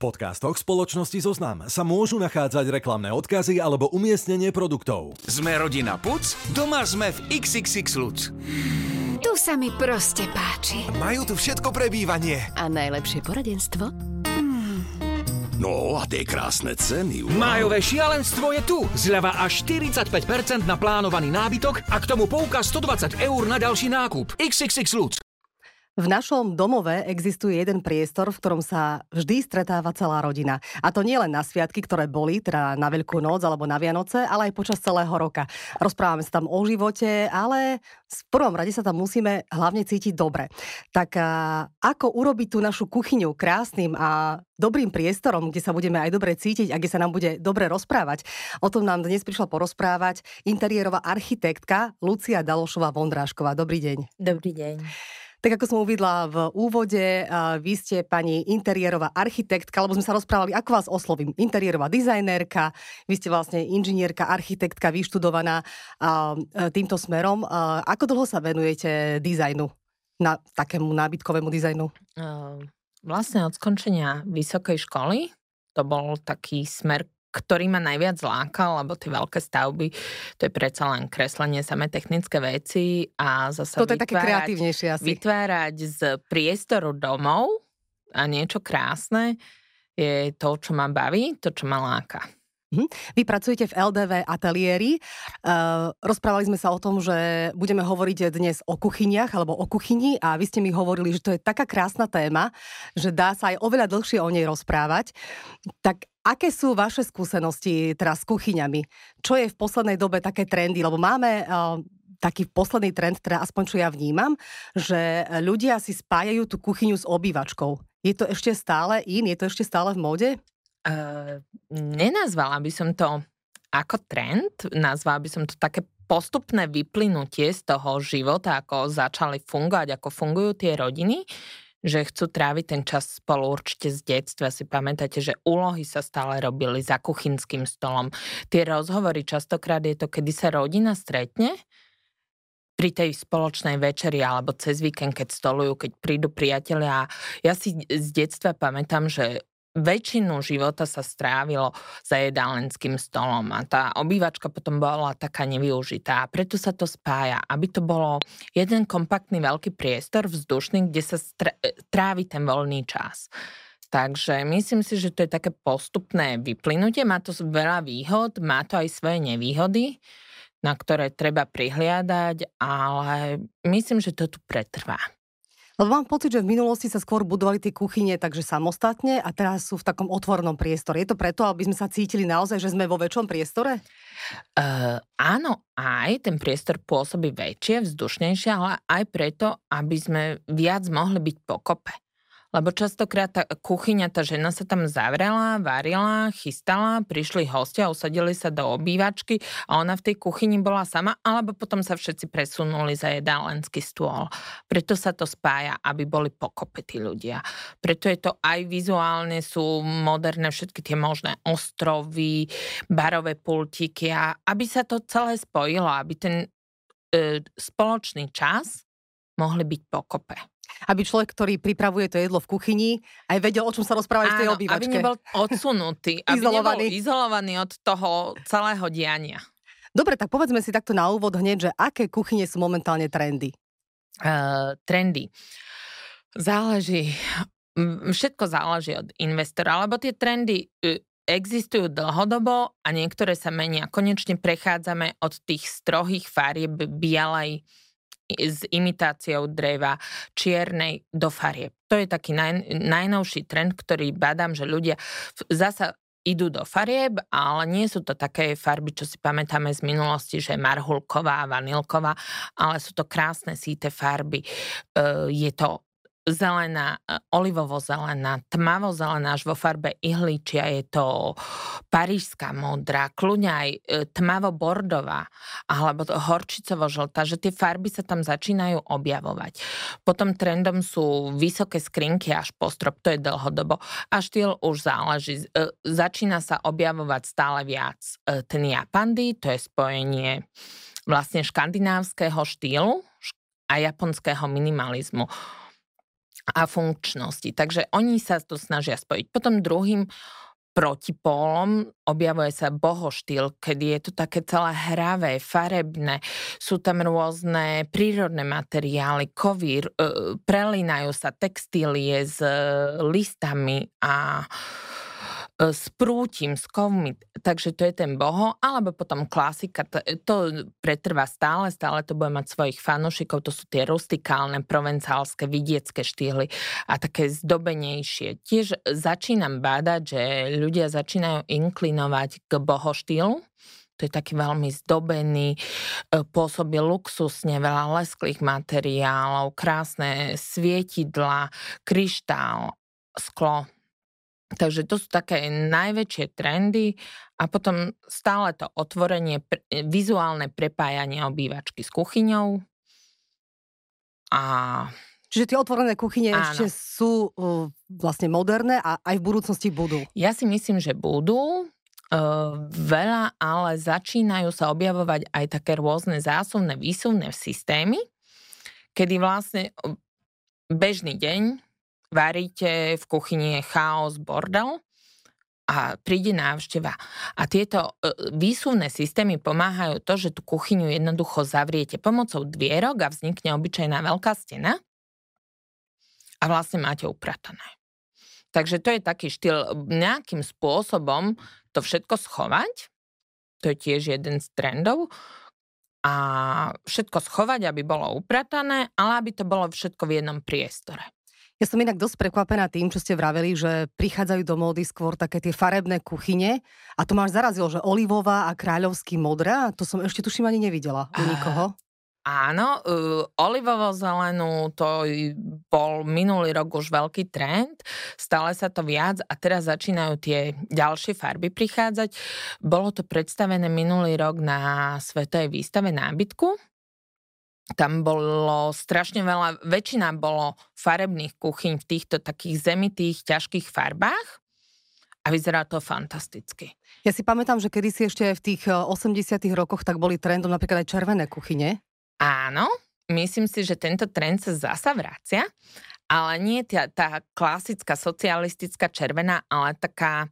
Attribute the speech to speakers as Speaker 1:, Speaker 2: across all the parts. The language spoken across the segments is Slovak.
Speaker 1: podcastoch spoločnosti Zoznam sa môžu nachádzať reklamné odkazy alebo umiestnenie produktov.
Speaker 2: Sme rodina Puc, doma sme v XXX Lutz.
Speaker 3: Tu sa mi proste páči.
Speaker 4: Majú tu všetko pre bývanie.
Speaker 3: A najlepšie poradenstvo?
Speaker 5: No a tie krásne ceny. Wow.
Speaker 2: Májové šialenstvo je tu. Zľava až 45% na plánovaný nábytok a k tomu poukaz 120 eur na ďalší nákup. XXX Lutz.
Speaker 6: V našom domove existuje jeden priestor, v ktorom sa vždy stretáva celá rodina. A to nie len na sviatky, ktoré boli, teda na Veľkú noc alebo na Vianoce, ale aj počas celého roka. Rozprávame sa tam o živote, ale v prvom rade sa tam musíme hlavne cítiť dobre. Tak a, ako urobiť tú našu kuchyňu krásnym a dobrým priestorom, kde sa budeme aj dobre cítiť a kde sa nám bude dobre rozprávať. O tom nám dnes prišla porozprávať interiérová architektka Lucia Dalošová Vondrášková. Dobrý deň.
Speaker 7: Dobrý deň.
Speaker 6: Tak ako som uvidla v úvode, vy ste pani interiérová architektka, lebo sme sa rozprávali, ako vás oslovím. Interiérová dizajnérka, vy ste vlastne inžinierka, architektka, vyštudovaná týmto smerom. Ako dlho sa venujete dizajnu, na takému nábytkovému dizajnu?
Speaker 7: Vlastne od skončenia vysokej školy. To bol taký smer, ktorý ma najviac lákal, lebo tie veľké stavby, to je predsa len kreslenie samé technické veci a zase
Speaker 6: Toto je také kreatívnejšie asi.
Speaker 7: vytvárať z priestoru domov a niečo krásne je to, čo ma baví, to, čo ma láka.
Speaker 6: Mhm. Vy pracujete v LDV ateliéri. Uh, rozprávali sme sa o tom, že budeme hovoriť dnes o kuchyniach alebo o kuchyni a vy ste mi hovorili, že to je taká krásna téma, že dá sa aj oveľa dlhšie o nej rozprávať. Tak aké sú vaše skúsenosti teraz s kuchyňami? Čo je v poslednej dobe také trendy? Lebo máme uh, taký posledný trend, teda aspoň čo ja vnímam, že ľudia si spájajú tú kuchyňu s obývačkou. Je to ešte stále in? Je to ešte stále v móde?
Speaker 7: Uh, nenazvala by som to ako trend, nazvala by som to také postupné vyplynutie z toho života, ako začali fungovať, ako fungujú tie rodiny, že chcú tráviť ten čas spolu určite z detstva. Si pamätáte, že úlohy sa stále robili za kuchynským stolom. Tie rozhovory častokrát je to, kedy sa rodina stretne, pri tej spoločnej večeri alebo cez víkend, keď stolujú, keď prídu priatelia. Ja si z detstva pamätám, že väčšinu života sa strávilo za jedálenským stolom a tá obývačka potom bola taká nevyužitá. Preto sa to spája, aby to bolo jeden kompaktný veľký priestor vzdušný, kde sa trávi ten voľný čas. Takže myslím si, že to je také postupné vyplynutie. Má to veľa výhod, má to aj svoje nevýhody, na ktoré treba prihliadať, ale myslím, že to tu pretrvá.
Speaker 6: Lebo mám pocit, že v minulosti sa skôr budovali tie kuchyne takže samostatne a teraz sú v takom otvornom priestore. Je to preto, aby sme sa cítili naozaj, že sme vo väčšom priestore?
Speaker 7: Uh, áno, aj ten priestor pôsobí väčšie, vzdušnejšie, ale aj preto, aby sme viac mohli byť pokope. Lebo častokrát tá kuchyňa, tá žena sa tam zavrela, varila, chystala, prišli hostia, usadili sa do obývačky a ona v tej kuchyni bola sama, alebo potom sa všetci presunuli za jedálenský stôl. Preto sa to spája, aby boli pokope ľudia. Preto je to aj vizuálne, sú moderné všetky tie možné ostrovy, barové pultíky a aby sa to celé spojilo, aby ten e, spoločný čas mohli byť pokope
Speaker 6: aby človek, ktorý pripravuje to jedlo v kuchyni, aj vedel, o čom sa rozprávať v tej obývačke.
Speaker 7: aby nebol odsunutý, aby izolovaný. nebol izolovaný od toho celého diania.
Speaker 6: Dobre, tak povedzme si takto na úvod hneď, že aké kuchyne sú momentálne trendy?
Speaker 7: Uh, trendy. Záleží, všetko záleží od investora, lebo tie trendy e, existujú dlhodobo a niektoré sa menia. Konečne prechádzame od tých strohých farieb bielej s imitáciou dreva čiernej do farieb. To je taký naj, najnovší trend, ktorý badám, že ľudia zasa idú do farieb, ale nie sú to také farby, čo si pamätáme z minulosti, že marhulková, vanilková, ale sú to krásne síte farby. Je to zelená, e, olivovo-zelená, tmavo-zelená až vo farbe ihličia, je to parížská modrá, kľudne aj e, tmavo-bordová alebo horčicovo-žltá, že tie farby sa tam začínajú objavovať. Potom trendom sú vysoké skrinky až po strop, to je dlhodobo. A štýl už záleží. E, začína sa objavovať stále viac ten japandy, to je spojenie vlastne škandinávskeho štýlu a japonského minimalizmu a funkčnosti. Takže oni sa to snažia spojiť. Potom druhým protipólom objavuje sa bohoštýl, kedy je to také celé hravé, farebné. Sú tam rôzne prírodné materiály, kovír, e, prelínajú sa textílie s e, listami a s prútim, s kovmi, takže to je ten boho, alebo potom klasika, to, to pretrvá stále, stále to bude mať svojich fanúšikov, to sú tie rustikálne, provencálske, vidiecké štýly a také zdobenejšie. Tiež začínam bádať, že ľudia začínajú inklinovať k bohoštýlu, to je taký veľmi zdobený, e, pôsobí luxusne, veľa lesklých materiálov, krásne svietidla, kryštál, sklo, Takže to sú také najväčšie trendy a potom stále to otvorenie, vizuálne prepájanie obývačky s kuchyňou. A
Speaker 6: Čiže tie otvorené kuchyne Áno. ešte sú uh, vlastne moderné a aj v budúcnosti budú?
Speaker 7: Ja si myslím, že budú. Uh, veľa, ale začínajú sa objavovať aj také rôzne zásuvné, výsuvné systémy, kedy vlastne bežný deň varíte, v kuchyni je chaos, bordel a príde návšteva. A tieto e, výsuvné systémy pomáhajú to, že tú kuchyňu jednoducho zavriete pomocou dvierok a vznikne obyčajná veľká stena a vlastne máte upratané. Takže to je taký štýl, nejakým spôsobom to všetko schovať, to je tiež jeden z trendov, a všetko schovať, aby bolo upratané, ale aby to bolo všetko v jednom priestore.
Speaker 6: Ja som inak dosť prekvapená tým, čo ste vraveli, že prichádzajú do módy skôr také tie farebné kuchyne a to máš zarazilo, že olivová a kráľovský modrá, to som ešte tuším ani nevidela u nikoho.
Speaker 7: Áno, uh, olivovo-zelenú to bol minulý rok už veľký trend, stále sa to viac a teraz začínajú tie ďalšie farby prichádzať. Bolo to predstavené minulý rok na Svetovej výstave nábytku tam bolo strašne veľa, väčšina bolo farebných kuchyň v týchto takých zemitých, ťažkých farbách a vyzerá to fantasticky.
Speaker 6: Ja si pamätám, že kedy si ešte v tých 80 eh, rokoch tak boli trendom napríklad aj červené kuchyne.
Speaker 7: Áno, myslím si, že tento trend sa zasa vracia, ale nie tá, tá klasická socialistická červená, ale taká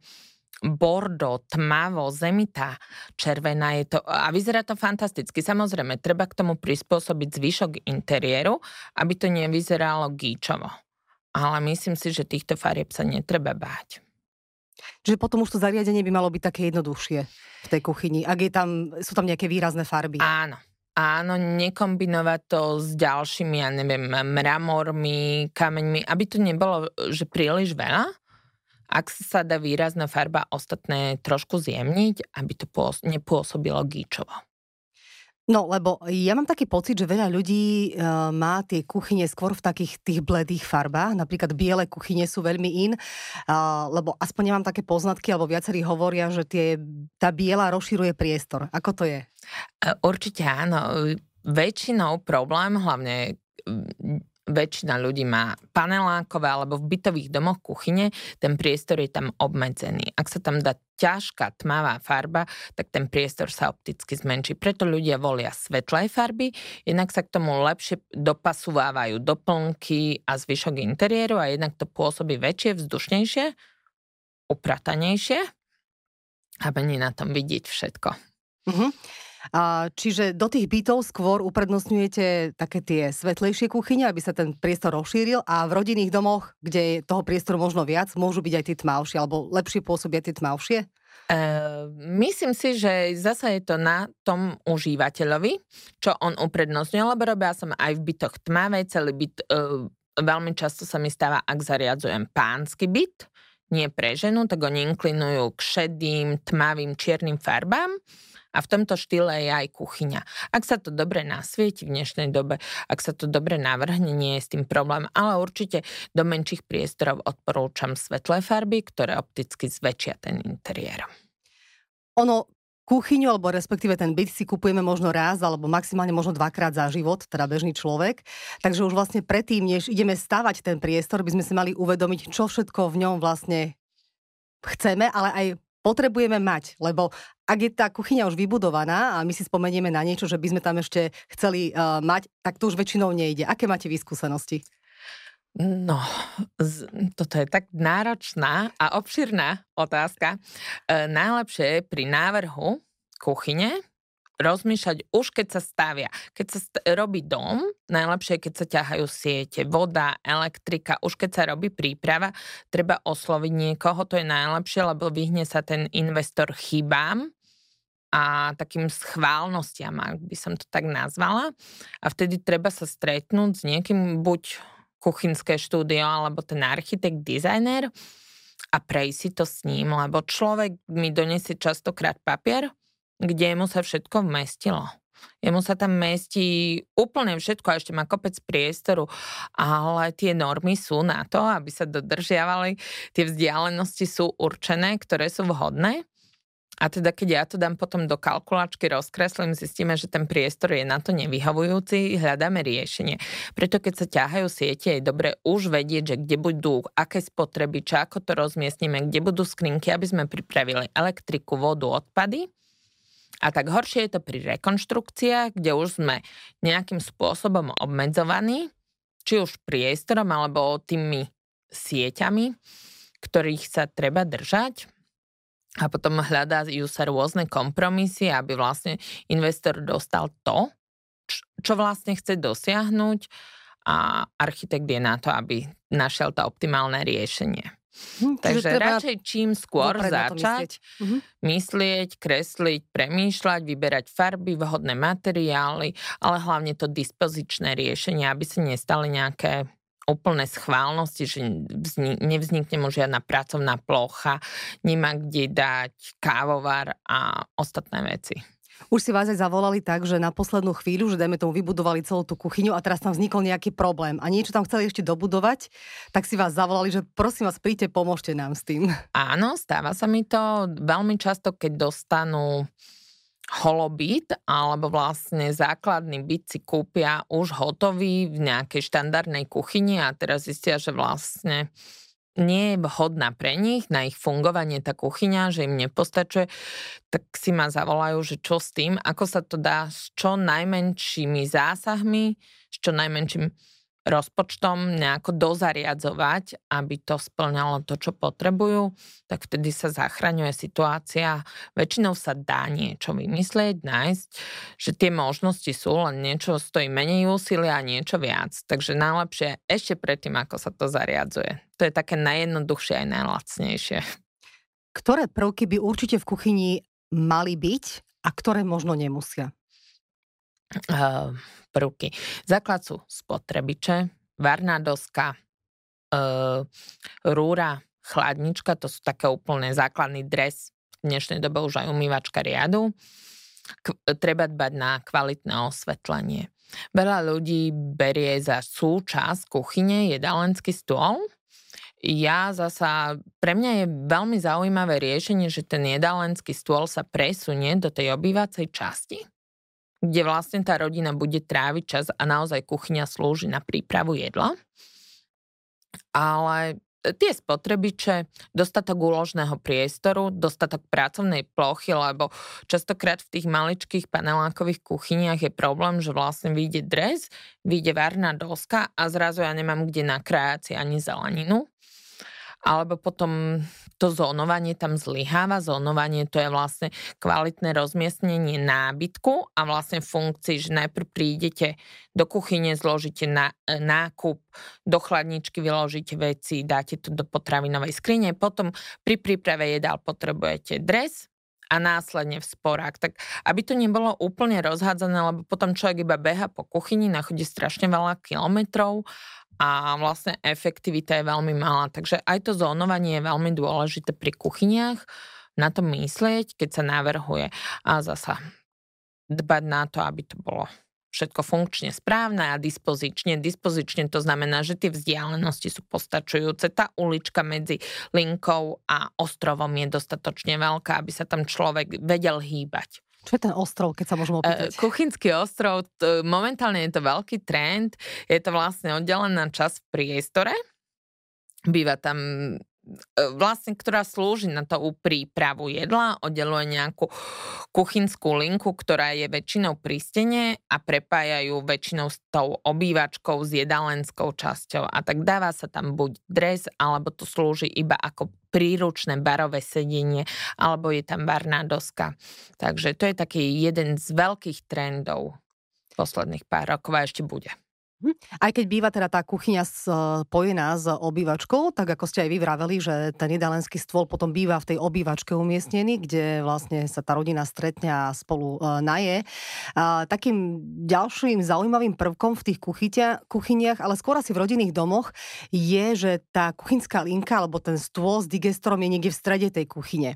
Speaker 7: bordo, tmavo, zemitá, červená je to a vyzerá to fantasticky. Samozrejme, treba k tomu prispôsobiť zvyšok interiéru, aby to nevyzeralo gíčovo. Ale myslím si, že týchto farieb sa netreba báť.
Speaker 6: Čiže potom už to zariadenie by malo byť také jednoduchšie v tej kuchyni, ak je tam, sú tam nejaké výrazné farby.
Speaker 7: Áno. Áno, nekombinovať to s ďalšími, ja neviem, mramormi, kameňmi, aby to nebolo, že príliš veľa, ak sa dá výrazná farba ostatné trošku zjemniť, aby to nepôsobilo gíčovo.
Speaker 6: No, lebo ja mám taký pocit, že veľa ľudí uh, má tie kuchyne skôr v takých tých bledých farbách. Napríklad biele kuchyne sú veľmi in, uh, lebo aspoň nemám také poznatky, alebo viacerí hovoria, že tie, tá biela rozširuje priestor. Ako to je?
Speaker 7: Určite áno. Väčšinou problém, hlavne väčšina ľudí má panelákové alebo v bytových domoch kuchyne, ten priestor je tam obmedzený. Ak sa tam dá ťažká tmavá farba, tak ten priestor sa opticky zmenší. Preto ľudia volia svetlé farby, jednak sa k tomu lepšie dopasúvajú doplnky a zvyšok interiéru a jednak to pôsobí väčšie, vzdušnejšie, upratanejšie a nie na tom vidieť všetko.
Speaker 6: Mm-hmm. A, čiže do tých bytov skôr uprednostňujete také tie svetlejšie kuchyne, aby sa ten priestor rozšíril a v rodinných domoch, kde je toho priestoru možno viac, môžu byť aj tie tmavšie, alebo lepšie pôsobia tie tmavšie?
Speaker 7: Uh, myslím si, že zasa je to na tom užívateľovi, čo on uprednostňuje, lebo robila som aj v bytoch tmavé, celý byt, uh, veľmi často sa mi stáva, ak zariadzujem pánsky byt, nie pre ženu, tak oni inklinujú k šedým, tmavým, čiernym farbám a v tomto štýle je aj kuchyňa. Ak sa to dobre nasvieti v dnešnej dobe, ak sa to dobre navrhne, nie je s tým problém, ale určite do menších priestorov odporúčam svetlé farby, ktoré opticky zväčšia ten interiér.
Speaker 6: Ono, kuchyňu, alebo respektíve ten byt si kupujeme možno raz, alebo maximálne možno dvakrát za život, teda bežný človek. Takže už vlastne predtým, než ideme stavať ten priestor, by sme si mali uvedomiť, čo všetko v ňom vlastne chceme, ale aj potrebujeme mať, lebo ak je tá kuchyňa už vybudovaná a my si spomenieme na niečo, že by sme tam ešte chceli uh, mať, tak to už väčšinou nejde. Aké máte vyskúsenosti?
Speaker 7: No, z, toto je tak náročná a obširná otázka. E, najlepšie pri návrhu kuchyne rozmýšľať už keď sa stavia. Keď sa st- robí dom, najlepšie je, keď sa ťahajú siete, voda, elektrika, už keď sa robí príprava, treba osloviť niekoho, to je najlepšie, lebo vyhne sa ten investor chybám a takým schválnostiam, ak by som to tak nazvala. A vtedy treba sa stretnúť s niekým, buď kuchynské štúdio alebo ten architekt, dizajner a prejsť si to s ním, lebo človek mi donesie častokrát papier, kde mu sa všetko vmestilo. Jemu sa tam mestí úplne všetko a ešte má kopec priestoru, ale tie normy sú na to, aby sa dodržiavali, tie vzdialenosti sú určené, ktoré sú vhodné a teda keď ja to dám potom do kalkulačky, rozkreslím, zistíme, že ten priestor je na to nevyhovujúci, hľadáme riešenie. Preto keď sa ťahajú siete, je dobre už vedieť, že kde budú, aké spotreby, či ako to rozmiestnime, kde budú skrinky, aby sme pripravili elektriku, vodu, odpady. A tak horšie je to pri rekonštrukciách, kde už sme nejakým spôsobom obmedzovaní, či už priestorom alebo tými sieťami, ktorých sa treba držať a potom hľadajú sa rôzne kompromisy, aby vlastne investor dostal to, čo vlastne chce dosiahnuť a architekt je na to, aby našiel to optimálne riešenie. Hm, Takže radšej čím skôr začať mhm. myslieť, kresliť, premýšľať, vyberať farby, vhodné materiály, ale hlavne to dispozičné riešenie, aby sa nestali nejaké úplné schválnosti, že nevznikne mu žiadna pracovná plocha, nemá kde dať kávovar a ostatné veci.
Speaker 6: Už si vás aj zavolali tak, že na poslednú chvíľu, že dajme tomu vybudovali celú tú kuchyňu a teraz tam vznikol nejaký problém a niečo tam chceli ešte dobudovať, tak si vás zavolali, že prosím vás, príďte, pomôžte nám s tým.
Speaker 7: Áno, stáva sa mi to veľmi často, keď dostanú holobyt alebo vlastne základný byt si kúpia už hotový v nejakej štandardnej kuchyni a teraz zistia, že vlastne nie je vhodná pre nich, na ich fungovanie tá kuchyňa, že im nepostačuje, tak si ma zavolajú, že čo s tým, ako sa to dá s čo najmenšími zásahmi, s čo najmenším rozpočtom nejako dozariadzovať, aby to splňalo to, čo potrebujú, tak vtedy sa zachraňuje situácia. Väčšinou sa dá niečo vymyslieť, nájsť, že tie možnosti sú, len niečo stojí menej úsilia a niečo viac. Takže najlepšie ešte predtým, ako sa to zariadzuje. To je také najjednoduchšie aj najlacnejšie.
Speaker 6: Ktoré prvky by určite v kuchyni mali byť a ktoré možno nemusia?
Speaker 7: Prvky. Základ sú spotrebiče, varná doska, e, rúra, chladnička, to sú také úplne základný dres, v dnešnej dobe už aj umývačka riadu. K- treba dbať na kvalitné osvetlenie. Veľa ľudí berie za súčasť kuchyne jedalenský stôl, ja zasa, pre mňa je veľmi zaujímavé riešenie, že ten jedalenský stôl sa presunie do tej obývacej časti kde vlastne tá rodina bude tráviť čas a naozaj kuchyňa slúži na prípravu jedla. Ale tie spotrebiče, dostatok úložného priestoru, dostatok pracovnej plochy, lebo častokrát v tých maličkých panelákových kuchyniach je problém, že vlastne vyjde dres, vyjde varná doska a zrazu ja nemám kde nakrájať si ani zeleninu alebo potom to zónovanie tam zlyháva. Zónovanie to je vlastne kvalitné rozmiestnenie nábytku a vlastne funkcii, že najprv prídete do kuchyne, zložíte na, e, nákup, do chladničky vyložíte veci, dáte to do potravinovej skrine, potom pri príprave jedál potrebujete dres, a následne v sporách. Tak aby to nebolo úplne rozhádzané, lebo potom človek iba beha po kuchyni, nachodí strašne veľa kilometrov a vlastne efektivita je veľmi malá. Takže aj to zónovanie je veľmi dôležité pri kuchyniach, na to myslieť, keď sa navrhuje a zasa dbať na to, aby to bolo všetko funkčne správne a dispozične. Dispozične to znamená, že tie vzdialenosti sú postačujúce. Tá ulička medzi linkou a ostrovom je dostatočne veľká, aby sa tam človek vedel hýbať.
Speaker 6: Čo je ten ostrov, keď sa môžem opýtať?
Speaker 7: Uh, kuchynský ostrov, to, momentálne je to veľký trend. Je to vlastne oddelená časť v priestore. Býva tam vlastne, ktorá slúži na to prípravu jedla, oddeluje nejakú kuchynskú linku, ktorá je väčšinou pri stene a prepájajú väčšinou s tou obývačkou, s jedalenskou časťou a tak dáva sa tam buď dres, alebo to slúži iba ako príručné barové sedenie, alebo je tam barná doska. Takže to je taký jeden z veľkých trendov posledných pár rokov a ešte bude.
Speaker 6: Hm. Aj keď býva teda tá kuchyňa spojená s obývačkou, tak ako ste aj vy vraveli, že ten jedalenský stôl potom býva v tej obývačke umiestnený, kde vlastne sa tá rodina stretne a spolu e, naje. A takým ďalším zaujímavým prvkom v tých kuchyťa, kuchyniach, ale skôr asi v rodinných domoch, je, že tá kuchynská linka alebo ten stôl s digestorom je niekde v strede tej kuchyne.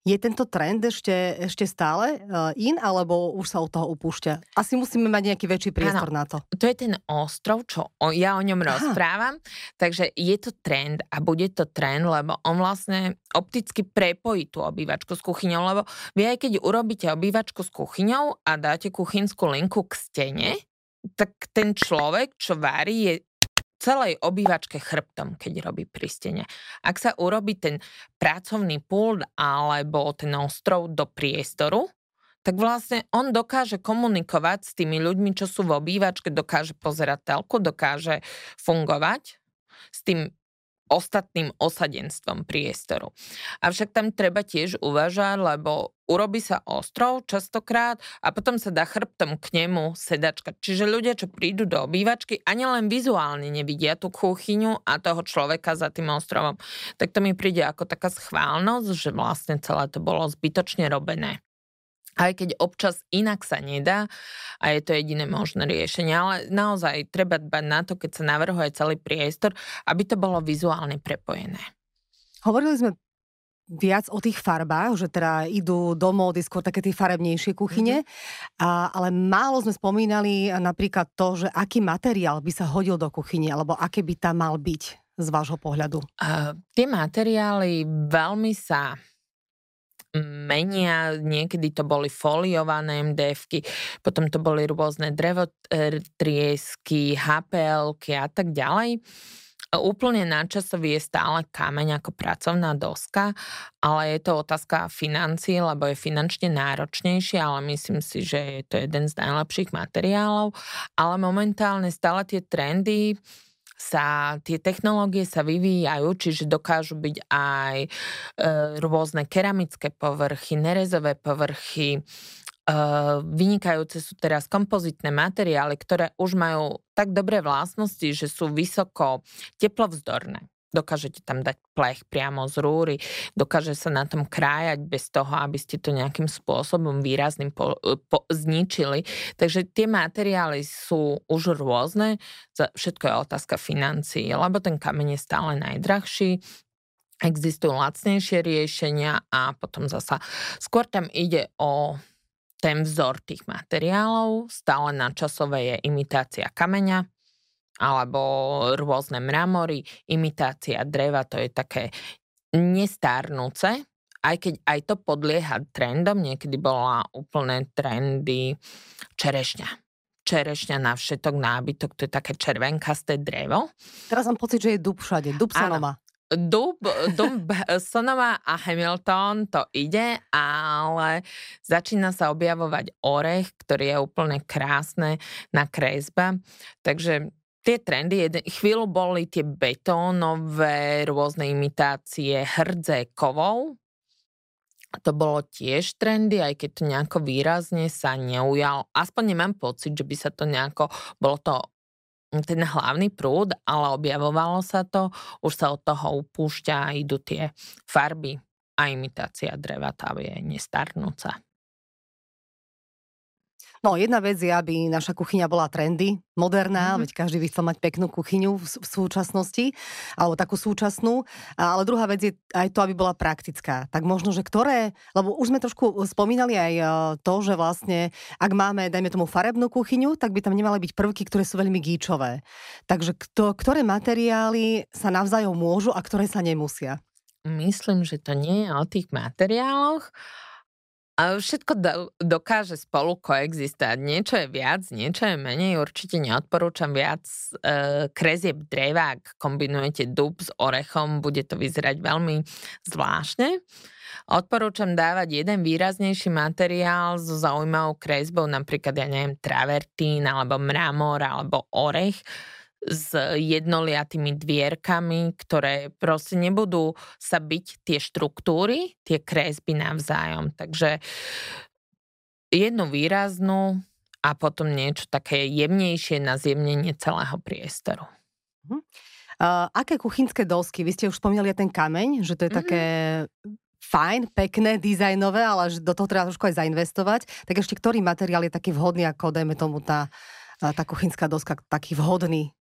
Speaker 6: Je tento trend ešte, ešte stále uh, in, alebo už sa od toho upúšťa? Asi musíme mať nejaký väčší priestor ano, na to.
Speaker 7: To je ten ostrov, čo o, ja o ňom Aha. rozprávam. Takže je to trend a bude to trend, lebo on vlastne opticky prepojí tú obývačku s kuchyňou, lebo vy aj keď urobíte obývačku s kuchyňou a dáte kuchynskú linku k stene, tak ten človek, čo varí, je celej obývačke chrbtom, keď robí pristene. Ak sa urobí ten pracovný pult alebo ten ostrov do priestoru, tak vlastne on dokáže komunikovať s tými ľuďmi, čo sú v obývačke, dokáže pozerať telku, dokáže fungovať s tým ostatným osadenstvom priestoru. Avšak tam treba tiež uvažať, lebo urobí sa ostrov častokrát a potom sa dá chrbtom k nemu sedačka. Čiže ľudia, čo prídu do obývačky, ani len vizuálne nevidia tú kuchyňu a toho človeka za tým ostrovom. Tak to mi príde ako taká schválnosť, že vlastne celé to bolo zbytočne robené aj keď občas inak sa nedá a je to jediné možné riešenie. Ale naozaj treba dbať na to, keď sa navrhuje celý priestor, aby to bolo vizuálne prepojené.
Speaker 6: Hovorili sme viac o tých farbách, že teda idú do módy skôr také tie farebnejšie kuchyne, mm-hmm. a, ale málo sme spomínali napríklad to, že aký materiál by sa hodil do kuchyne, alebo aké by tam mal byť z vášho pohľadu.
Speaker 7: Uh, tie materiály veľmi sa menia, niekedy to boli foliované MDFky, potom to boli rôzne drevotriesky, HPLky a tak ďalej. Úplne nadčasový je stále kameň ako pracovná doska, ale je to otázka financií, lebo je finančne náročnejší, ale myslím si, že je to jeden z najlepších materiálov. Ale momentálne stále tie trendy, sa tie technológie sa vyvíjajú, čiže dokážu byť aj e, rôzne keramické povrchy, nerezové povrchy, e, vynikajúce sú teraz kompozitné materiály, ktoré už majú tak dobré vlastnosti, že sú vysoko teplovzdorné. Dokážete tam dať plech priamo z rúry, dokáže sa na tom krájať bez toho, aby ste to nejakým spôsobom výrazným po, po, zničili. Takže tie materiály sú už rôzne, všetko je otázka financií, lebo ten kameň je stále najdrahší, existujú lacnejšie riešenia a potom zasa skôr tam ide o ten vzor tých materiálov, stále na časové je imitácia kameňa, alebo rôzne mramory, imitácia dreva, to je také nestárnuce, aj keď aj to podlieha trendom, niekedy bola úplné trendy čerešňa. Čerešňa na všetok nábytok, to je také červenkasté drevo.
Speaker 6: Teraz mám pocit, že je dub všade, dub Sonoma.
Speaker 7: Dub, dub Sonoma a Hamilton to ide, ale začína sa objavovať orech, ktorý je úplne krásne na kresba. Takže tie trendy, jeden, chvíľu boli tie betónové rôzne imitácie hrdze kovov. To bolo tiež trendy, aj keď to nejako výrazne sa neujal. Aspoň nemám pocit, že by sa to nejako, bolo to ten hlavný prúd, ale objavovalo sa to, už sa od toho upúšťa a idú tie farby a imitácia dreva, tá je nestarnúca.
Speaker 6: No jedna vec je, aby naša kuchyňa bola trendy, moderná, mm-hmm. veď každý by chcel mať peknú kuchyňu v, v súčasnosti, alebo takú súčasnú. Ale druhá vec je aj to, aby bola praktická. Tak možno, že ktoré, lebo už sme trošku spomínali aj e, to, že vlastne, ak máme, dajme tomu, farebnú kuchyňu, tak by tam nemali byť prvky, ktoré sú veľmi gíčové. Takže kto, ktoré materiály sa navzájom môžu a ktoré sa nemusia?
Speaker 7: Myslím, že to nie je o tých materiáloch, všetko do, dokáže spolu koexistovať. Niečo je viac, niečo je menej. Určite neodporúčam viac e, krezieb dreva. Ak kombinujete dub s orechom, bude to vyzerať veľmi zvláštne. Odporúčam dávať jeden výraznejší materiál so zaujímavou kresbou, napríklad, ja neviem, travertín, alebo mramor, alebo orech s jednoliatými dvierkami, ktoré proste nebudú sa byť tie štruktúry, tie kresby navzájom. Takže jednu výraznú a potom niečo také jemnejšie na zjemnenie celého priestoru.
Speaker 6: Uh-huh. Uh, aké kuchynské dosky? Vy ste už spomínali ten kameň, že to je uh-huh. také fajn, pekné, dizajnové, ale že do toho treba trošku aj zainvestovať. Tak ešte ktorý materiál je taký vhodný, ako dajme tomu tá, tá kuchynská doska, taký vhodný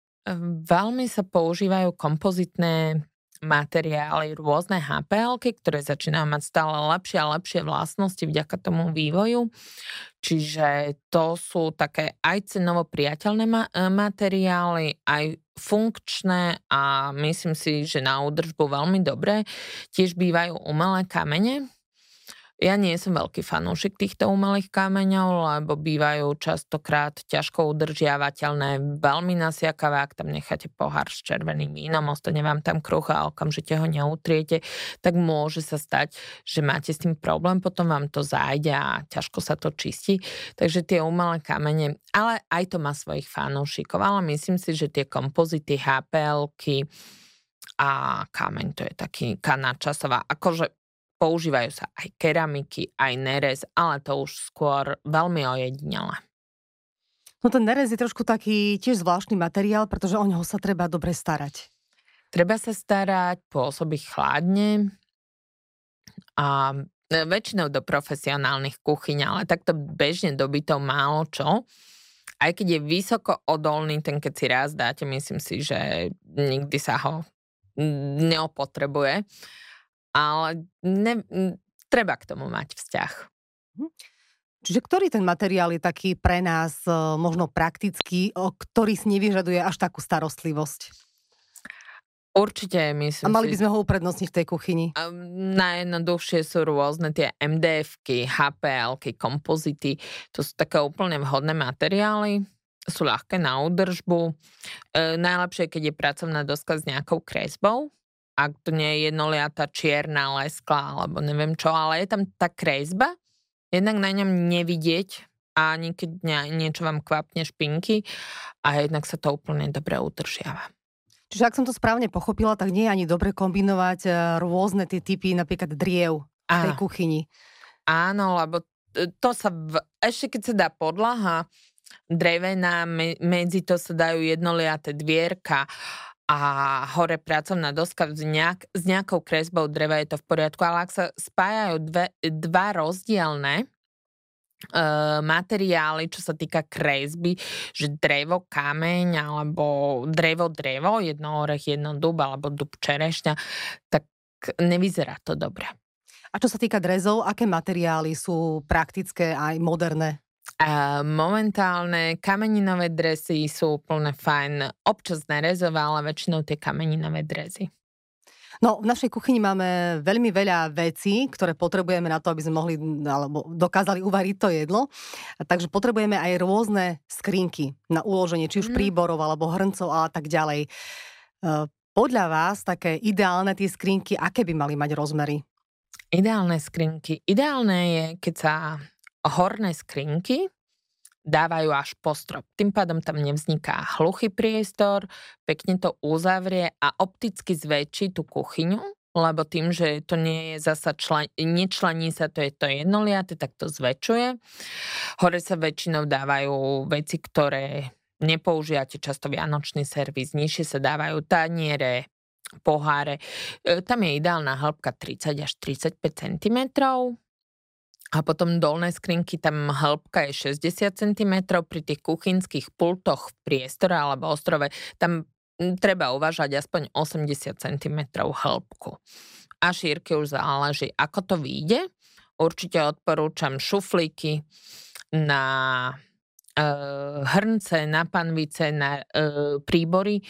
Speaker 7: Veľmi sa používajú kompozitné materiály, rôzne HPL, ktoré začínajú mať stále lepšie a lepšie vlastnosti vďaka tomu vývoju. Čiže to sú také aj cenovo priateľné e, materiály, aj funkčné a myslím si, že na údržbu veľmi dobré. Tiež bývajú umelé kamene, ja nie som veľký fanúšik týchto umelých kameňov, lebo bývajú častokrát ťažko udržiavateľné, veľmi nasiakavé, ak tam necháte pohár s červeným vínom, ostane vám tam kruh a okamžite ho neutriete, tak môže sa stať, že máte s tým problém, potom vám to zájde a ťažko sa to čistí. Takže tie umelé kamene, ale aj to má svojich fanúšikov, ale myslím si, že tie kompozity, HPLky, a kameň to je taký kanáčasová. Akože Používajú sa aj keramiky, aj nerez, ale to už skôr veľmi ojedinele.
Speaker 6: No ten nerez je trošku taký tiež zvláštny materiál, pretože o neho sa treba dobre starať.
Speaker 7: Treba sa starať, pôsobí chladne a e, väčšinou do profesionálnych kuchyň, ale takto bežne dobytov málo čo. Aj keď je vysoko odolný, ten keď si raz dáte, myslím si, že nikdy sa ho neopotrebuje ale ne, treba k tomu mať vzťah.
Speaker 6: Hm. Čiže ktorý ten materiál je taký pre nás e, možno praktický, ktorý si nevyžaduje až takú starostlivosť?
Speaker 7: Určite, myslím
Speaker 6: A mali by sme ho uprednostniť v tej kuchyni?
Speaker 7: Najjednoduchšie sú rôzne tie MDFky, HPLky, kompozity. To sú také úplne vhodné materiály. Sú ľahké na údržbu. E, najlepšie, keď je pracovná doska s nejakou kresbou, ak to nie je jednoliata čierna leskla alebo neviem čo, ale je tam tá kresba, jednak na ňom nevidieť a ani keď niečo vám kvapne špinky a jednak sa to úplne dobre udržiava.
Speaker 6: Čiže ak som to správne pochopila, tak nie je ani dobre kombinovať e, rôzne tie typy napríklad driev v tej kuchyni.
Speaker 7: Áno, lebo to sa, v, ešte keď sa dá podlaha drevená, medzi to sa dajú jednoliaté dvierka, a hore pracovná doska s, nejak, s nejakou kresbou dreva je to v poriadku, ale ak sa spájajú dve, dva rozdielne Uh, materiály, čo sa týka kresby, že drevo, kameň alebo drevo, drevo, jedno orech, jedno dub alebo dub čerešňa, tak nevyzerá to dobre.
Speaker 6: A čo sa týka drezov, aké materiály sú praktické aj moderné?
Speaker 7: A momentálne kameninové dresy sú úplne fajn. Občas nerezové, ale väčšinou tie kameninové dresy.
Speaker 6: No, v našej kuchyni máme veľmi veľa vecí, ktoré potrebujeme na to, aby sme mohli alebo dokázali uvariť to jedlo. A takže potrebujeme aj rôzne skrinky na uloženie, či už mm. príborov alebo hrncov a tak ďalej. E, podľa vás také ideálne tie skrinky, aké by mali mať rozmery?
Speaker 7: Ideálne skrinky. Ideálne je, keď sa horné skrinky dávajú až po strop. Tým pádom tam nevzniká hluchý priestor, pekne to uzavrie a opticky zväčší tú kuchyňu, lebo tým, že to nie je zasa člen, nečlení sa, to je to jednoliate, tak to zväčšuje. Hore sa väčšinou dávajú veci, ktoré nepoužijate často vianočný servis, nižšie sa dávajú taniere, poháre. E, tam je ideálna hĺbka 30 až 35 cm, a potom dolné skrinky, tam hĺbka je 60 cm, pri tých kuchynských pultoch v priestore alebo ostrove, tam treba uvažať aspoň 80 cm hĺbku. A šírky už záleží, ako to vyjde. Určite odporúčam šuflíky na e, hrnce, na panvice, na e, príbory.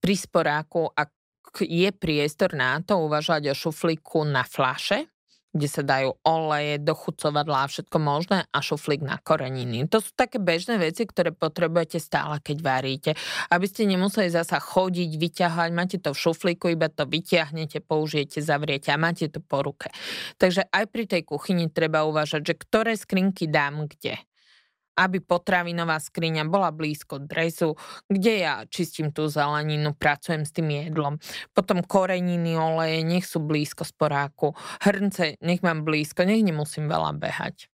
Speaker 7: Pri sporáku, ak je priestor na to, uvažovať o šuflíku na flaše, kde sa dajú oleje, dochucovadlá a všetko možné a šuflík na koreniny. To sú také bežné veci, ktoré potrebujete stále, keď varíte. Aby ste nemuseli zasa chodiť, vyťahovať, máte to v šuflíku, iba to vyťahnete, použijete, zavriete a máte to po ruke. Takže aj pri tej kuchyni treba uvažať, že ktoré skrinky dám kde aby potravinová skriňa bola blízko dresu, kde ja čistím tú zeleninu, pracujem s tým jedlom. Potom koreniny, oleje, nech sú blízko sporáku. Hrnce, nech mám blízko, nech nemusím veľa behať.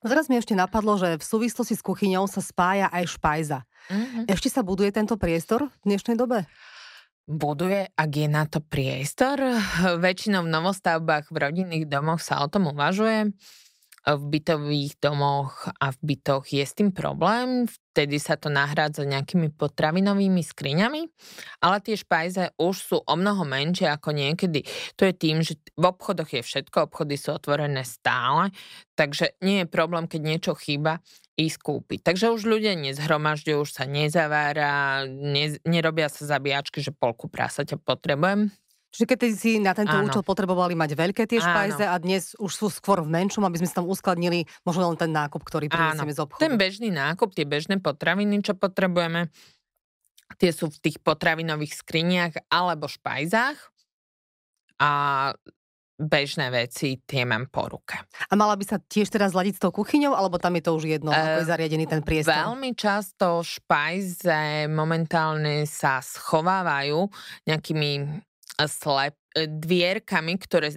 Speaker 6: No teraz mi ešte napadlo, že v súvislosti s kuchyňou sa spája aj špajza. Mm-hmm. Ešte sa buduje tento priestor v dnešnej dobe?
Speaker 7: buduje, ak je na to priestor. Väčšinou v novostavbách v rodinných domoch sa o tom uvažuje v bytových domoch a v bytoch je s tým problém, vtedy sa to nahrádza nejakými potravinovými skriňami, ale tie špajze už sú o mnoho menšie ako niekedy. To je tým, že v obchodoch je všetko, obchody sú otvorené stále, takže nie je problém, keď niečo chýba, ísť kúpiť. Takže už ľudia nezhromažďujú, už sa nezavára, ne, nerobia sa zabíjačky, že polku prasaťa potrebujem,
Speaker 6: Čiže keď si na tento Áno. účel potrebovali mať veľké tie špajze a dnes už sú skôr v menšom, aby sme si tam uskladnili možno len ten nákup, ktorý prinesieme z obchodu.
Speaker 7: Ten bežný nákup, tie bežné potraviny, čo potrebujeme, tie sú v tých potravinových skriniach alebo špajzách a bežné veci, tie mám po ruke.
Speaker 6: A mala by sa tiež teraz zladiť s tou kuchyňou, alebo tam je to už jedno, ako je zariadený ten priestor?
Speaker 7: Veľmi často špajze momentálne sa schovávajú nejakými slep, e, dvierkami, ktoré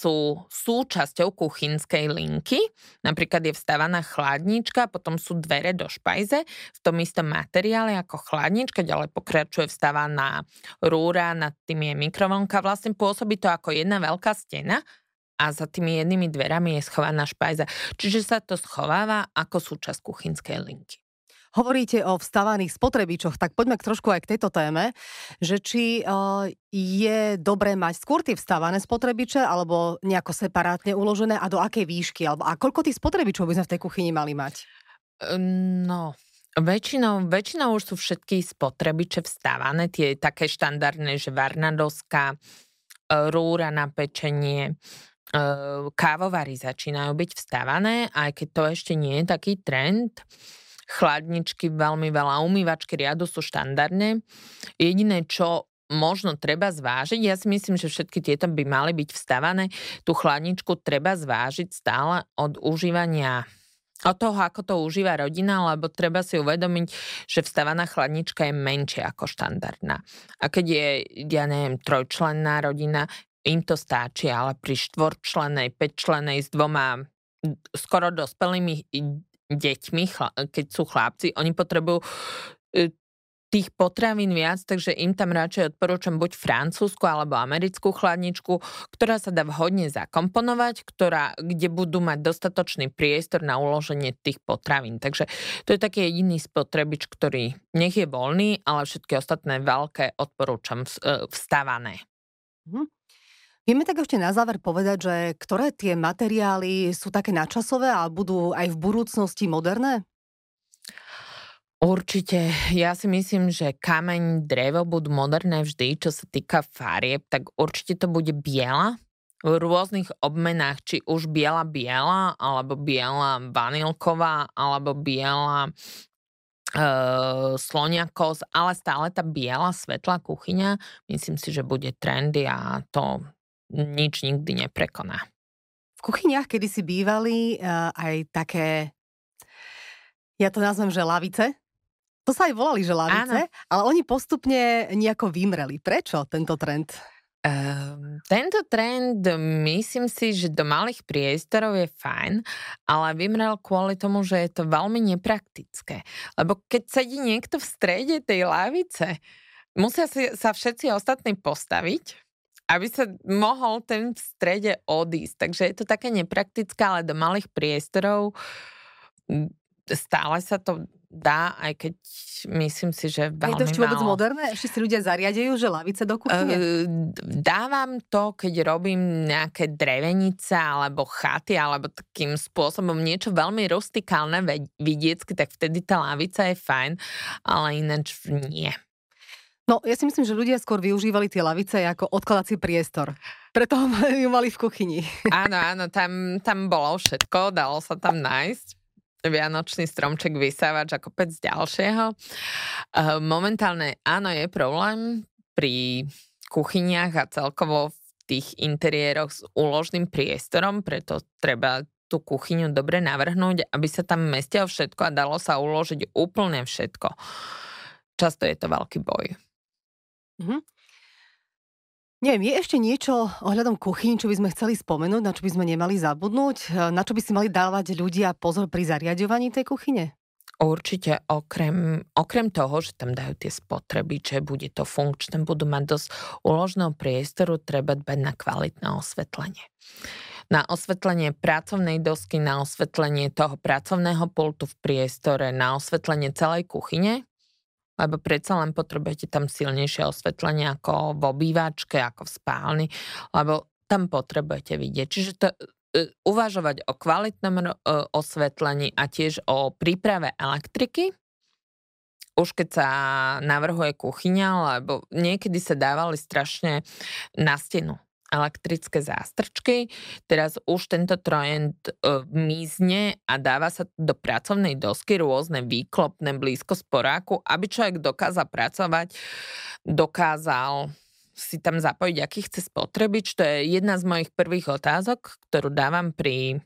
Speaker 7: sú súčasťou kuchynskej linky. Napríklad je vstávaná chladnička, potom sú dvere do špajze v tom istom materiále ako chladnička, ďalej pokračuje vstávaná rúra, nad tým je mikrovlnka. Vlastne pôsobí to ako jedna veľká stena a za tými jednými dverami je schovaná špajza. Čiže sa to schováva ako súčasť kuchynskej linky
Speaker 6: hovoríte o vstávaných spotrebičoch, tak poďme k trošku aj k tejto téme, že či uh, je dobré mať skôr tie vstávané spotrebiče alebo nejako separátne uložené a do akej výšky, alebo a koľko tých spotrebičov by sme v tej kuchyni mali mať?
Speaker 7: No, Väčšinou, väčšinou už sú všetky spotrebiče vstávané, tie také štandardné, že varná doska, e, rúra na pečenie, e, kávovary začínajú byť vstávané, aj keď to ešte nie je taký trend chladničky veľmi veľa, umývačky riadu sú štandardné. Jediné, čo možno treba zvážiť. Ja si myslím, že všetky tieto by mali byť vstavané. Tú chladničku treba zvážiť stále od užívania od toho, ako to užíva rodina, lebo treba si uvedomiť, že vstávaná chladnička je menšia ako štandardná. A keď je, ja neviem, trojčlenná rodina, im to stačí, ale pri štvorčlenej, päťčlenej s dvoma skoro dospelými deťmi, keď sú chlapci, oni potrebujú e, tých potravín viac, takže im tam radšej odporúčam buď francúzsku alebo americkú chladničku, ktorá sa dá vhodne zakomponovať, ktorá, kde budú mať dostatočný priestor na uloženie tých potravín. Takže to je taký jediný spotrebič, ktorý nech je voľný, ale všetky ostatné veľké odporúčam e, vstávané.
Speaker 6: Hm. Vieme tak ešte na záver povedať, že ktoré tie materiály sú také načasové a budú aj v budúcnosti moderné?
Speaker 7: Určite. Ja si myslím, že kameň, drevo budú moderné vždy, čo sa týka farieb, tak určite to bude biela v rôznych obmenách, či už biela biela, alebo biela vanilková, alebo biela e, sloniakos, ale stále tá biela svetlá kuchyňa, myslím si, že bude trendy a to nič nikdy neprekoná.
Speaker 6: V kuchyniach kedy si bývali uh, aj také, ja to nazvem, že lavice. To sa aj volali, že lavice, Áno. ale oni postupne nejako vymreli. Prečo tento trend?
Speaker 7: Uh, tento trend, myslím si, že do malých priestorov je fajn, ale vymrel kvôli tomu, že je to veľmi nepraktické. Lebo keď sedí niekto v strede tej lavice, musia si, sa všetci ostatní postaviť, aby sa mohol ten v strede odísť. Takže je to také nepraktické, ale do malých priestorov stále sa to dá, aj keď myslím si, že veľmi
Speaker 6: Je to ešte vôbec moderné? Ešte si ľudia zariadejú, že lavice do kuchyne? Uh,
Speaker 7: dávam to, keď robím nejaké drevenice alebo chaty, alebo takým spôsobom niečo veľmi rustikálne, vidiecky, tak vtedy tá lavica je fajn, ale ináč nie.
Speaker 6: No, ja si myslím, že ľudia skôr využívali tie lavice ako odkladací priestor. Preto ju mali v kuchyni.
Speaker 7: Áno, áno, tam, tam bolo všetko, dalo sa tam nájsť. Vianočný stromček, vysávač a kopec ďalšieho. Eh, momentálne áno, je problém pri kuchyniach a celkovo v tých interiéroch s úložným priestorom, preto treba tú kuchyňu dobre navrhnúť, aby sa tam mestilo všetko a dalo sa uložiť úplne všetko. Často je to veľký boj.
Speaker 6: Mhm. Neviem, je ešte niečo ohľadom kuchyň, čo by sme chceli spomenúť, na čo by sme nemali zabudnúť? Na čo by si mali dávať ľudia pozor pri zariadovaní tej kuchyne?
Speaker 7: Určite okrem, okrem toho, že tam dajú tie spotrebiče, bude to funkčné, budú mať dosť úložného priestoru, treba dbať na kvalitné osvetlenie. Na osvetlenie pracovnej dosky, na osvetlenie toho pracovného pultu v priestore, na osvetlenie celej kuchyne, lebo predsa len potrebujete tam silnejšie osvetlenie ako v obývačke, ako v spálni, lebo tam potrebujete vidieť. Čiže to, e, uvažovať o kvalitnom e, osvetlení a tiež o príprave elektriky, už keď sa navrhuje kuchyňa, lebo niekedy sa dávali strašne na stenu elektrické zástrčky. Teraz už tento trend uh, mizne a dáva sa do pracovnej dosky rôzne výklopné blízko sporáku, aby človek dokázal pracovať, dokázal si tam zapojiť, aký chce spotrebiť. To je jedna z mojich prvých otázok, ktorú dávam pri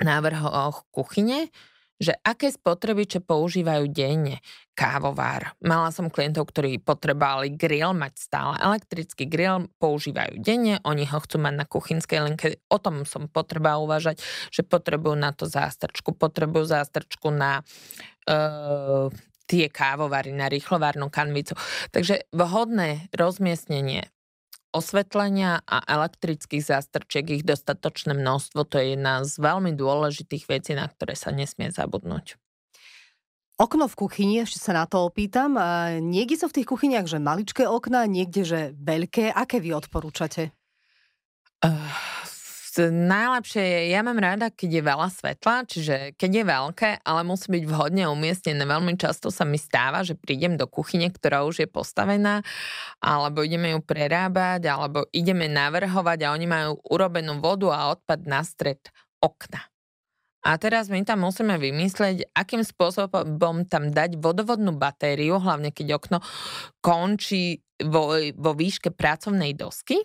Speaker 7: návrhoch kuchyne že aké spotrebiče používajú denne. Kávovár. Mala som klientov, ktorí potrebovali grill mať stále. Elektrický grill používajú denne, oni ho chcú mať na kuchynskej linke. O tom som potreba uvažať, že potrebujú na to zástrčku, potrebujú zástrčku na uh, tie kávovary, na rýchlovárnu kanvicu. Takže vhodné rozmiestnenie osvetlenia a elektrických zástrčiek ich dostatočné množstvo, to je jedna z veľmi dôležitých vecí, na ktoré sa nesmie zabudnúť.
Speaker 6: Okno v kuchyni, ešte sa na to opýtam. Niekde sú v tých kuchyniach, že maličké okna, niekde, že veľké. Aké vy odporúčate?
Speaker 7: Uh, najlepšie je, ja mám rada, keď je veľa svetla, čiže keď je veľké, ale musí byť vhodne umiestnené. Veľmi často sa mi stáva, že prídem do kuchyne, ktorá už je postavená, alebo ideme ju prerábať, alebo ideme navrhovať a oni majú urobenú vodu a odpad na stred okna. A teraz my tam musíme vymyslieť, akým spôsobom tam dať vodovodnú batériu, hlavne keď okno končí vo, vo výške pracovnej dosky,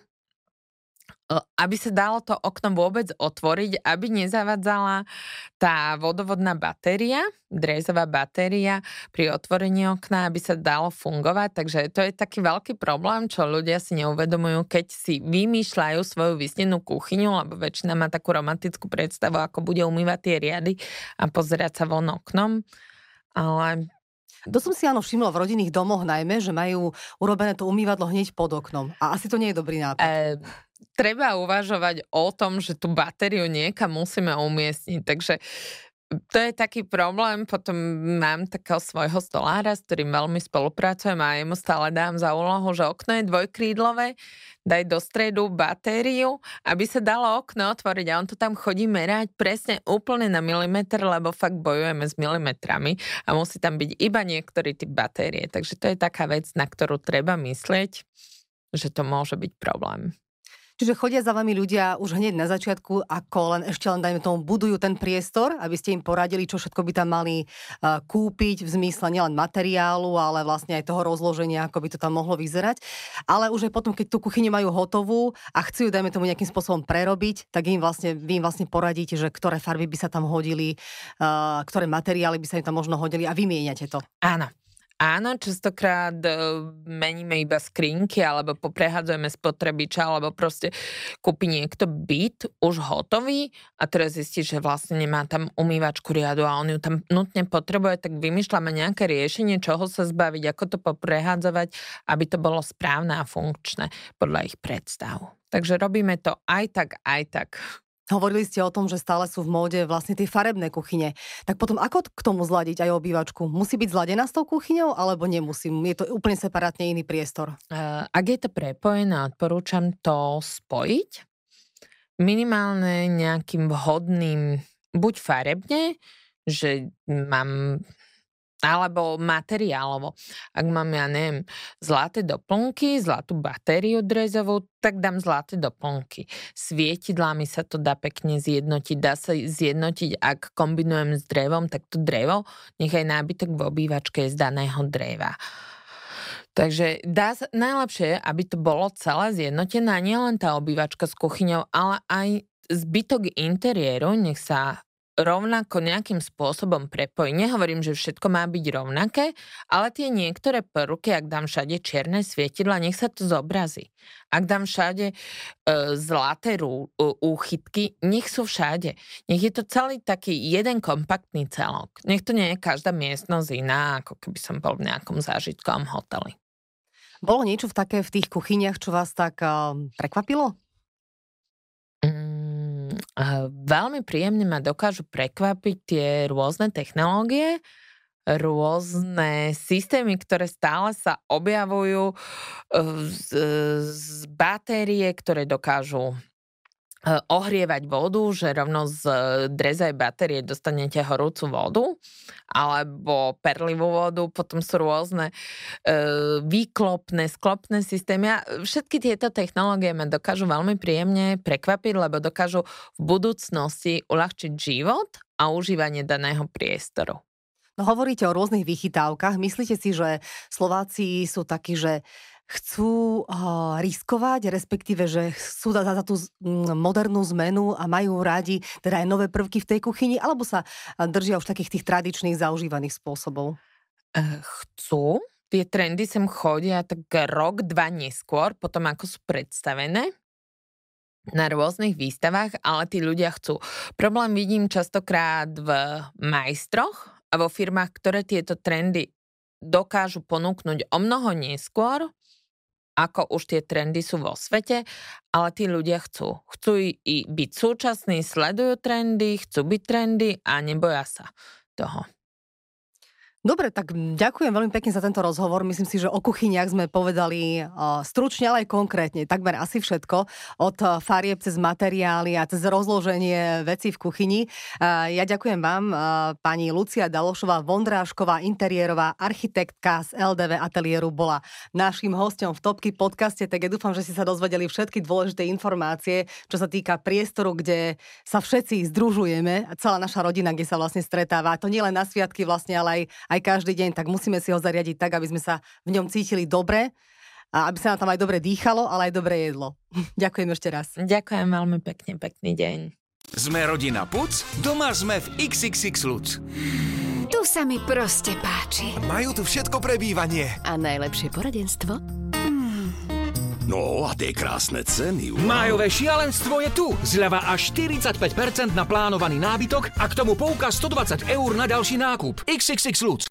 Speaker 7: aby sa dalo to okno vôbec otvoriť, aby nezavadzala tá vodovodná batéria, drézová batéria pri otvorení okna, aby sa dalo fungovať. Takže to je taký veľký problém, čo ľudia si neuvedomujú, keď si vymýšľajú svoju vysnenú kuchyňu, lebo väčšina má takú romantickú predstavu, ako bude umývať tie riady a pozerať sa von oknom. Ale
Speaker 6: to som si áno všimla v rodinných domoch najmä, že majú urobené to umývadlo hneď pod oknom. A asi to nie je dobrý nápad. E,
Speaker 7: treba uvažovať o tom, že tú batériu niekam musíme umiestniť. Takže to je taký problém. Potom mám takého svojho stolára, s ktorým veľmi spolupracujem a jemu stále dám za úlohu, že okno je dvojkrídlové, daj do stredu batériu, aby sa dalo okno otvoriť a on to tam chodí merať presne úplne na milimeter, lebo fakt bojujeme s milimetrami a musí tam byť iba niektorý typ batérie. Takže to je taká vec, na ktorú treba myslieť, že to môže byť problém.
Speaker 6: Čiže chodia za vami ľudia už hneď na začiatku, ako len ešte len dajme tomu budujú ten priestor, aby ste im poradili, čo všetko by tam mali uh, kúpiť v zmysle nielen materiálu, ale vlastne aj toho rozloženia, ako by to tam mohlo vyzerať. Ale už aj potom, keď tú kuchyňu majú hotovú a chcú ju, dajme tomu, nejakým spôsobom prerobiť, tak im vlastne, vy im vlastne poradíte, že ktoré farby by sa tam hodili, uh, ktoré materiály by sa im tam možno hodili a vymieňate to.
Speaker 7: Áno. Áno, častokrát e, meníme iba skrinky alebo poprehadzujeme spotrebiča alebo proste kúpi niekto byt už hotový a teraz zistí, že vlastne nemá tam umývačku riadu a on ju tam nutne potrebuje, tak vymýšľame nejaké riešenie, čoho sa zbaviť, ako to poprehadzovať, aby to bolo správne a funkčné podľa ich predstav. Takže robíme to aj tak, aj tak.
Speaker 6: Hovorili ste o tom, že stále sú v móde vlastne tie farebné kuchyne. Tak potom ako k tomu zladiť aj obývačku? Musí byť zladená s tou kuchyňou alebo nemusí? Je to úplne separátne iný priestor?
Speaker 7: Ak je to prepojené, odporúčam to spojiť. Minimálne nejakým vhodným, buď farebne, že mám alebo materiálovo. Ak mám, ja neviem, zlaté doplnky, zlatú batériu drezovú, tak dám zlaté doplnky. Svietidlami sa to dá pekne zjednotiť. Dá sa zjednotiť, ak kombinujem s drevom, tak to drevo, nech aj nábytok v obývačke z daného dreva. Takže dá sa, najlepšie, aby to bolo celé zjednotené, nielen tá obývačka s kuchyňou, ale aj zbytok interiéru, nech sa rovnako nejakým spôsobom prepojí. Nehovorím, že všetko má byť rovnaké, ale tie niektoré prvky, ak dám všade čierne svietidla, nech sa to zobrazí. Ak dám všade e, zlaté rú, e, úchytky, nech sú všade. Nech je to celý taký jeden kompaktný celok. Nech to nie je každá miestnosť iná, ako keby som bol v nejakom zážitkovom hoteli.
Speaker 6: Bolo niečo v také v tých kuchyniach, čo vás tak uh, prekvapilo?
Speaker 7: Veľmi príjemne ma dokážu prekvapiť tie rôzne technológie, rôzne systémy, ktoré stále sa objavujú z, z batérie, ktoré dokážu ohrievať vodu, že rovno z e, drezaj batérie dostanete horúcu vodu alebo perlivú vodu, potom sú rôzne e, výklopné, sklopné systémy a všetky tieto technológie ma dokážu veľmi príjemne prekvapiť, lebo dokážu v budúcnosti uľahčiť život a užívanie daného priestoru.
Speaker 6: No hovoríte o rôznych vychytávkach. Myslíte si, že Slováci sú takí, že chcú uh, riskovať, respektíve, že chcú za, za tú modernú zmenu a majú radi teda aj nové prvky v tej kuchyni, alebo sa držia už takých tých tradičných zaužívaných spôsobov?
Speaker 7: Chcú. Tie trendy sem chodia tak rok, dva neskôr, potom ako sú predstavené na rôznych výstavách, ale tí ľudia chcú. Problém vidím častokrát v majstroch a vo firmách, ktoré tieto trendy dokážu ponúknuť o mnoho neskôr, ako už tie trendy sú vo svete, ale tí ľudia chcú. Chcú i byť súčasní, sledujú trendy, chcú byť trendy a neboja sa toho.
Speaker 6: Dobre, tak ďakujem veľmi pekne za tento rozhovor. Myslím si, že o kuchyniach sme povedali stručne, ale aj konkrétne. Takmer asi všetko. Od uh, farieb cez materiály a cez rozloženie vecí v kuchyni. Uh, ja ďakujem vám, uh, pani Lucia Dalošová, Vondrášková, interiérová architektka z LDV ateliéru bola našim hostom v Topky podcaste, tak ja dúfam, že ste sa dozvedeli všetky dôležité informácie, čo sa týka priestoru, kde sa všetci združujeme, celá naša rodina, kde sa vlastne stretáva. A to nie len na sviatky vlastne, ale aj aj každý deň, tak musíme si ho zariadiť tak, aby sme sa v ňom cítili dobre a aby sa nám tam aj dobre dýchalo, ale aj dobre jedlo. Ďakujem ešte raz.
Speaker 7: Ďakujem veľmi pekne, pekný deň.
Speaker 5: Sme rodina Puc, doma sme v XXX Luc.
Speaker 3: Tu sa mi proste páči.
Speaker 4: Majú tu všetko pre bývanie.
Speaker 3: A najlepšie poradenstvo?
Speaker 5: No a tie krásne ceny.
Speaker 2: Wow. Májové šialenstvo je tu. Zľava až 45% na plánovaný nábytok a k tomu pouka 120 eur na ďalší nákup. XXX Lutz.